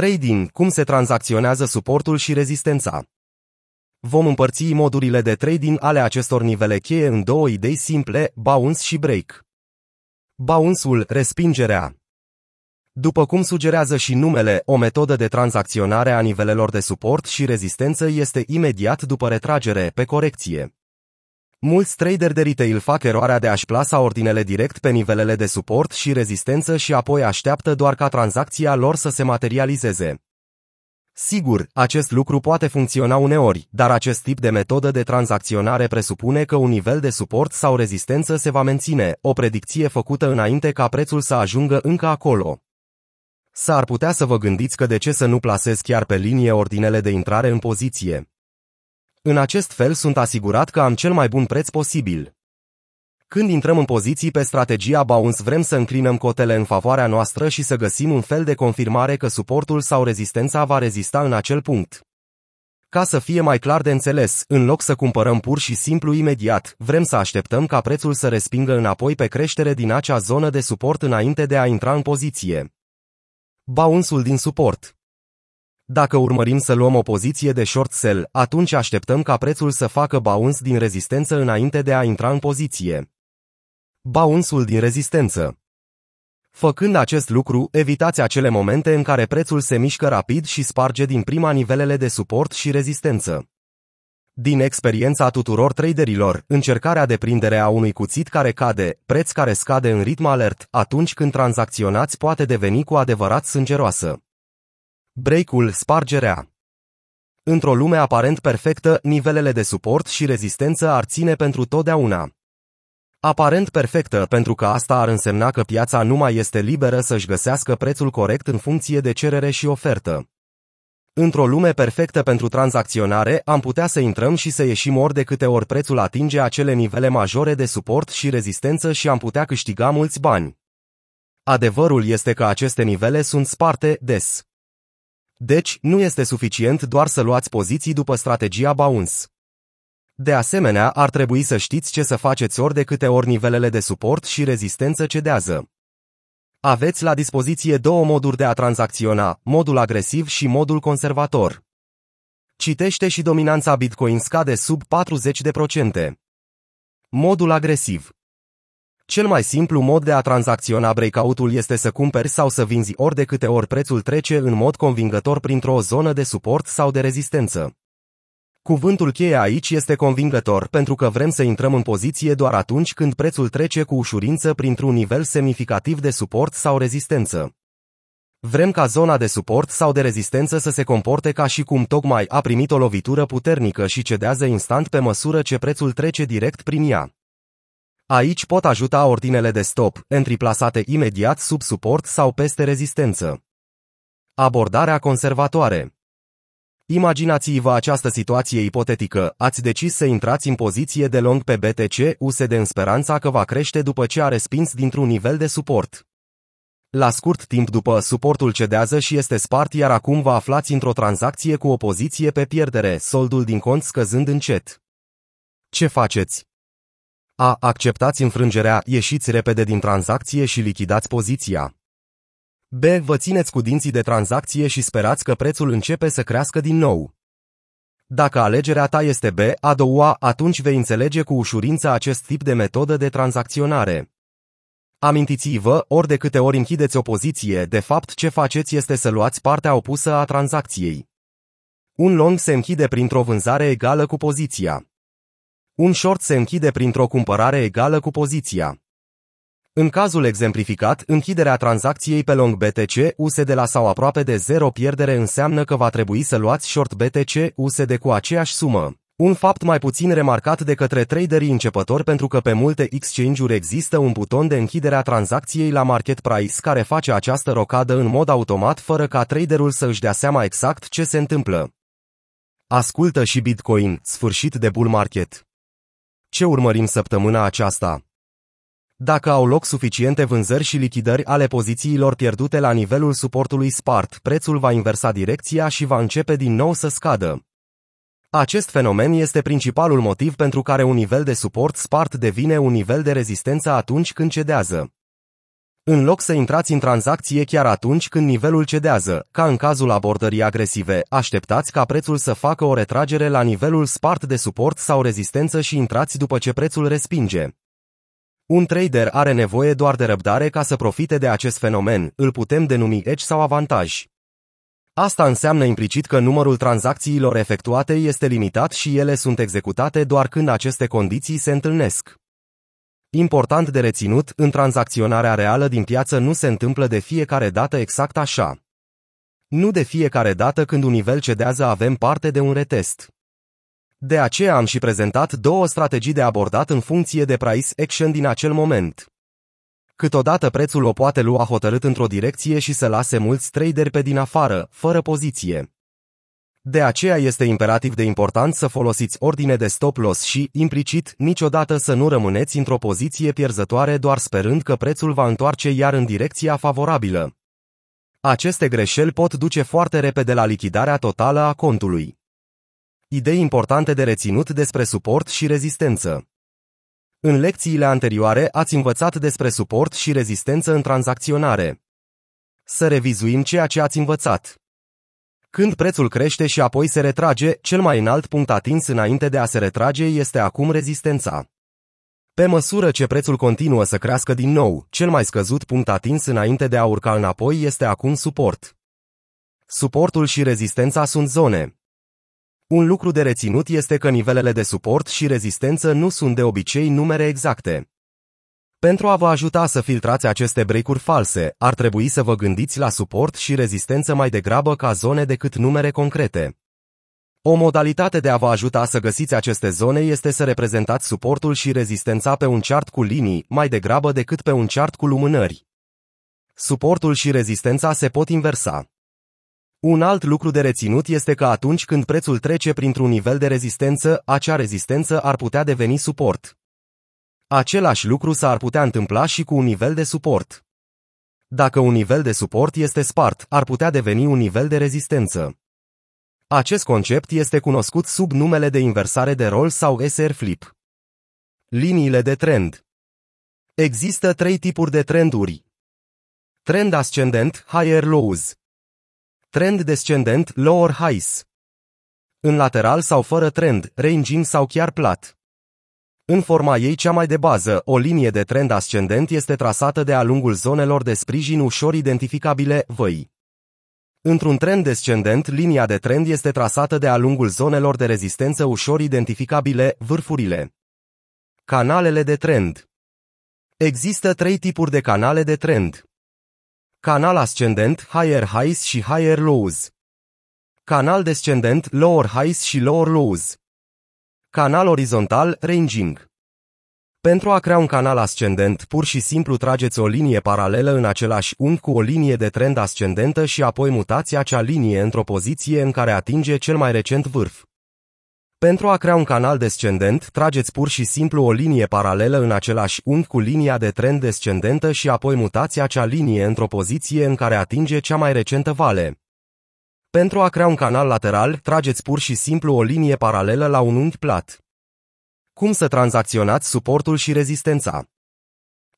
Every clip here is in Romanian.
Trading, cum se tranzacționează suportul și rezistența. Vom împărți modurile de trading ale acestor nivele cheie în două idei simple, bounce și break. Bounce-ul, respingerea. După cum sugerează și numele, o metodă de tranzacționare a nivelelor de suport și rezistență este imediat după retragere, pe corecție. Mulți traderi de retail fac eroarea de a-și plasa ordinele direct pe nivelele de suport și rezistență și apoi așteaptă doar ca tranzacția lor să se materializeze. Sigur, acest lucru poate funcționa uneori, dar acest tip de metodă de tranzacționare presupune că un nivel de suport sau rezistență se va menține, o predicție făcută înainte ca prețul să ajungă încă acolo. S-ar putea să vă gândiți că de ce să nu plasez chiar pe linie ordinele de intrare în poziție. În acest fel sunt asigurat că am cel mai bun preț posibil. Când intrăm în poziții pe strategia bounce vrem să înclinăm cotele în favoarea noastră și să găsim un fel de confirmare că suportul sau rezistența va rezista în acel punct. Ca să fie mai clar de înțeles, în loc să cumpărăm pur și simplu imediat, vrem să așteptăm ca prețul să respingă înapoi pe creștere din acea zonă de suport înainte de a intra în poziție. Bounce-ul din suport dacă urmărim să luăm o poziție de short sell, atunci așteptăm ca prețul să facă bounce din rezistență înainte de a intra în poziție. Bounce-ul din rezistență Făcând acest lucru, evitați acele momente în care prețul se mișcă rapid și sparge din prima nivelele de suport și rezistență. Din experiența tuturor traderilor, încercarea de prindere a unui cuțit care cade, preț care scade în ritm alert, atunci când tranzacționați poate deveni cu adevărat sângeroasă. Break-ul, spargerea. Într-o lume aparent perfectă, nivelele de suport și rezistență ar ține pentru totdeauna. Aparent perfectă pentru că asta ar însemna că piața nu mai este liberă să-și găsească prețul corect în funcție de cerere și ofertă. Într-o lume perfectă pentru tranzacționare, am putea să intrăm și să ieșim ori de câte ori prețul atinge acele nivele majore de suport și rezistență și am putea câștiga mulți bani. Adevărul este că aceste nivele sunt sparte des. Deci, nu este suficient doar să luați poziții după strategia bounce. De asemenea, ar trebui să știți ce să faceți ori de câte ori nivelele de suport și rezistență cedează. Aveți la dispoziție două moduri de a tranzacționa, modul agresiv și modul conservator. Citește și dominanța Bitcoin scade sub 40%. Modul agresiv cel mai simplu mod de a tranzacționa breakout-ul este să cumperi sau să vinzi ori de câte ori prețul trece în mod convingător printr-o zonă de suport sau de rezistență. Cuvântul cheie aici este convingător pentru că vrem să intrăm în poziție doar atunci când prețul trece cu ușurință printr-un nivel semnificativ de suport sau rezistență. Vrem ca zona de suport sau de rezistență să se comporte ca și cum tocmai a primit o lovitură puternică și cedează instant pe măsură ce prețul trece direct prin ea. Aici pot ajuta ordinele de stop, entry plasate imediat sub suport sau peste rezistență. Abordarea conservatoare Imaginați-vă această situație ipotetică, ați decis să intrați în poziție de long pe BTC USD în speranța că va crește după ce a respins dintr-un nivel de suport. La scurt timp după, suportul cedează și este spart iar acum vă aflați într-o tranzacție cu o poziție pe pierdere, soldul din cont scăzând încet. Ce faceți? A. Acceptați înfrângerea, ieșiți repede din tranzacție și lichidați poziția. B. Vă țineți cu dinții de tranzacție și sperați că prețul începe să crească din nou. Dacă alegerea ta este B, a doua, atunci vei înțelege cu ușurință acest tip de metodă de tranzacționare. Amintiți-vă, ori de câte ori închideți o poziție, de fapt ce faceți este să luați partea opusă a tranzacției. Un long se închide printr-o vânzare egală cu poziția. Un short se închide printr-o cumpărare egală cu poziția. În cazul exemplificat, închiderea tranzacției pe long BTC USD la sau aproape de zero pierdere înseamnă că va trebui să luați short BTC USD cu aceeași sumă. Un fapt mai puțin remarcat de către traderii începători pentru că pe multe exchange-uri există un buton de închidere a tranzacției la market price care face această rocadă în mod automat fără ca traderul să își dea seama exact ce se întâmplă. Ascultă și Bitcoin, sfârșit de bull market. Ce urmărim săptămâna aceasta? Dacă au loc suficiente vânzări și lichidări ale pozițiilor pierdute la nivelul suportului spart, prețul va inversa direcția și va începe din nou să scadă. Acest fenomen este principalul motiv pentru care un nivel de suport spart devine un nivel de rezistență atunci când cedează. În loc să intrați în tranzacție chiar atunci când nivelul cedează, ca în cazul abordării agresive, așteptați ca prețul să facă o retragere la nivelul spart de suport sau rezistență și intrați după ce prețul respinge. Un trader are nevoie doar de răbdare ca să profite de acest fenomen, îl putem denumi edge sau avantaj. Asta înseamnă implicit că numărul tranzacțiilor efectuate este limitat și ele sunt executate doar când aceste condiții se întâlnesc. Important de reținut, în tranzacționarea reală din piață nu se întâmplă de fiecare dată exact așa. Nu de fiecare dată când un nivel cedează avem parte de un retest. De aceea am și prezentat două strategii de abordat în funcție de price action din acel moment. Câteodată prețul o poate lua hotărât într-o direcție și să lase mulți traderi pe din afară, fără poziție. De aceea este imperativ de important să folosiți ordine de stop loss și, implicit, niciodată să nu rămâneți într-o poziție pierzătoare doar sperând că prețul va întoarce iar în direcția favorabilă. Aceste greșeli pot duce foarte repede la lichidarea totală a contului. Idei importante de reținut despre suport și rezistență. În lecțiile anterioare ați învățat despre suport și rezistență în tranzacționare. Să revizuim ceea ce ați învățat. Când prețul crește și apoi se retrage, cel mai înalt punct atins înainte de a se retrage este acum rezistența. Pe măsură ce prețul continuă să crească din nou, cel mai scăzut punct atins înainte de a urca înapoi este acum suport. Suportul și rezistența sunt zone. Un lucru de reținut este că nivelele de suport și rezistență nu sunt de obicei numere exacte. Pentru a vă ajuta să filtrați aceste break-uri false, ar trebui să vă gândiți la suport și rezistență mai degrabă ca zone decât numere concrete. O modalitate de a vă ajuta să găsiți aceste zone este să reprezentați suportul și rezistența pe un chart cu linii, mai degrabă decât pe un chart cu lumânări. Suportul și rezistența se pot inversa. Un alt lucru de reținut este că atunci când prețul trece printr-un nivel de rezistență, acea rezistență ar putea deveni suport. Același lucru s-ar putea întâmpla și cu un nivel de suport. Dacă un nivel de suport este spart, ar putea deveni un nivel de rezistență. Acest concept este cunoscut sub numele de inversare de rol sau SR flip. Liniile de trend. Există trei tipuri de trenduri. Trend ascendent, higher lows. Trend descendent, lower highs. În lateral sau fără trend, ranging sau chiar plat. În forma ei cea mai de bază, o linie de trend ascendent este trasată de-a lungul zonelor de sprijin ușor identificabile, văi. Într-un trend descendent, linia de trend este trasată de-a lungul zonelor de rezistență ușor identificabile, vârfurile. Canalele de trend Există trei tipuri de canale de trend. Canal ascendent, higher highs și higher lows. Canal descendent, lower highs și lower lows. Canal orizontal, ranging. Pentru a crea un canal ascendent, pur și simplu trageți o linie paralelă în același unghi cu o linie de trend ascendentă și apoi mutați acea linie într-o poziție în care atinge cel mai recent vârf. Pentru a crea un canal descendent, trageți pur și simplu o linie paralelă în același unghi cu linia de trend descendentă și apoi mutați acea linie într-o poziție în care atinge cea mai recentă vale. Pentru a crea un canal lateral, trageți pur și simplu o linie paralelă la un unghi plat. Cum să tranzacționați suportul și rezistența?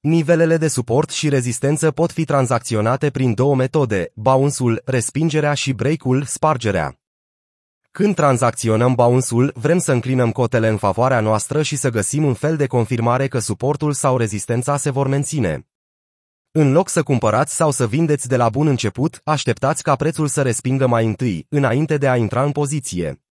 Nivelele de suport și rezistență pot fi tranzacționate prin două metode, bounce-ul, respingerea și break-ul, spargerea. Când tranzacționăm bounce-ul, vrem să înclinăm cotele în favoarea noastră și să găsim un fel de confirmare că suportul sau rezistența se vor menține. În loc să cumpărați sau să vindeți de la bun început, așteptați ca prețul să respingă mai întâi, înainte de a intra în poziție.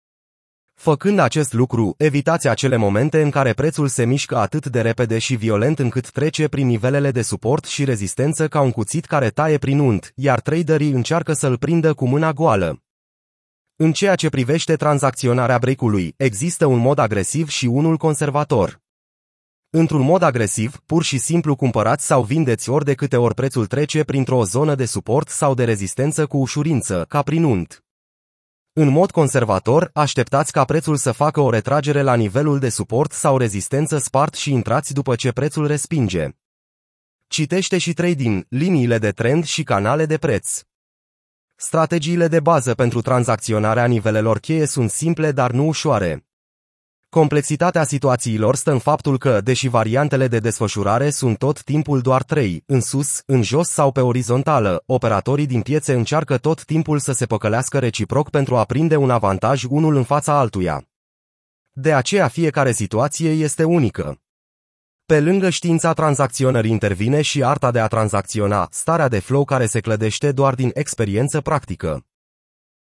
Făcând acest lucru, evitați acele momente în care prețul se mișcă atât de repede și violent încât trece prin nivelele de suport și rezistență ca un cuțit care taie prin unt, iar traderii încearcă să-l prindă cu mâna goală. În ceea ce privește tranzacționarea break-ului, există un mod agresiv și unul conservator. Într-un mod agresiv, pur și simplu cumpărați sau vindeți ori de câte ori prețul trece printr-o zonă de suport sau de rezistență cu ușurință, ca prin unt. În mod conservator, așteptați ca prețul să facă o retragere la nivelul de suport sau rezistență spart și intrați după ce prețul respinge. Citește și trading, liniile de trend și canale de preț. Strategiile de bază pentru tranzacționarea nivelelor cheie sunt simple, dar nu ușoare. Complexitatea situațiilor stă în faptul că, deși variantele de desfășurare sunt tot timpul doar trei, în sus, în jos sau pe orizontală, operatorii din piețe încearcă tot timpul să se păcălească reciproc pentru a prinde un avantaj unul în fața altuia. De aceea fiecare situație este unică. Pe lângă știința tranzacționării intervine și arta de a tranzacționa, starea de flow care se clădește doar din experiență practică.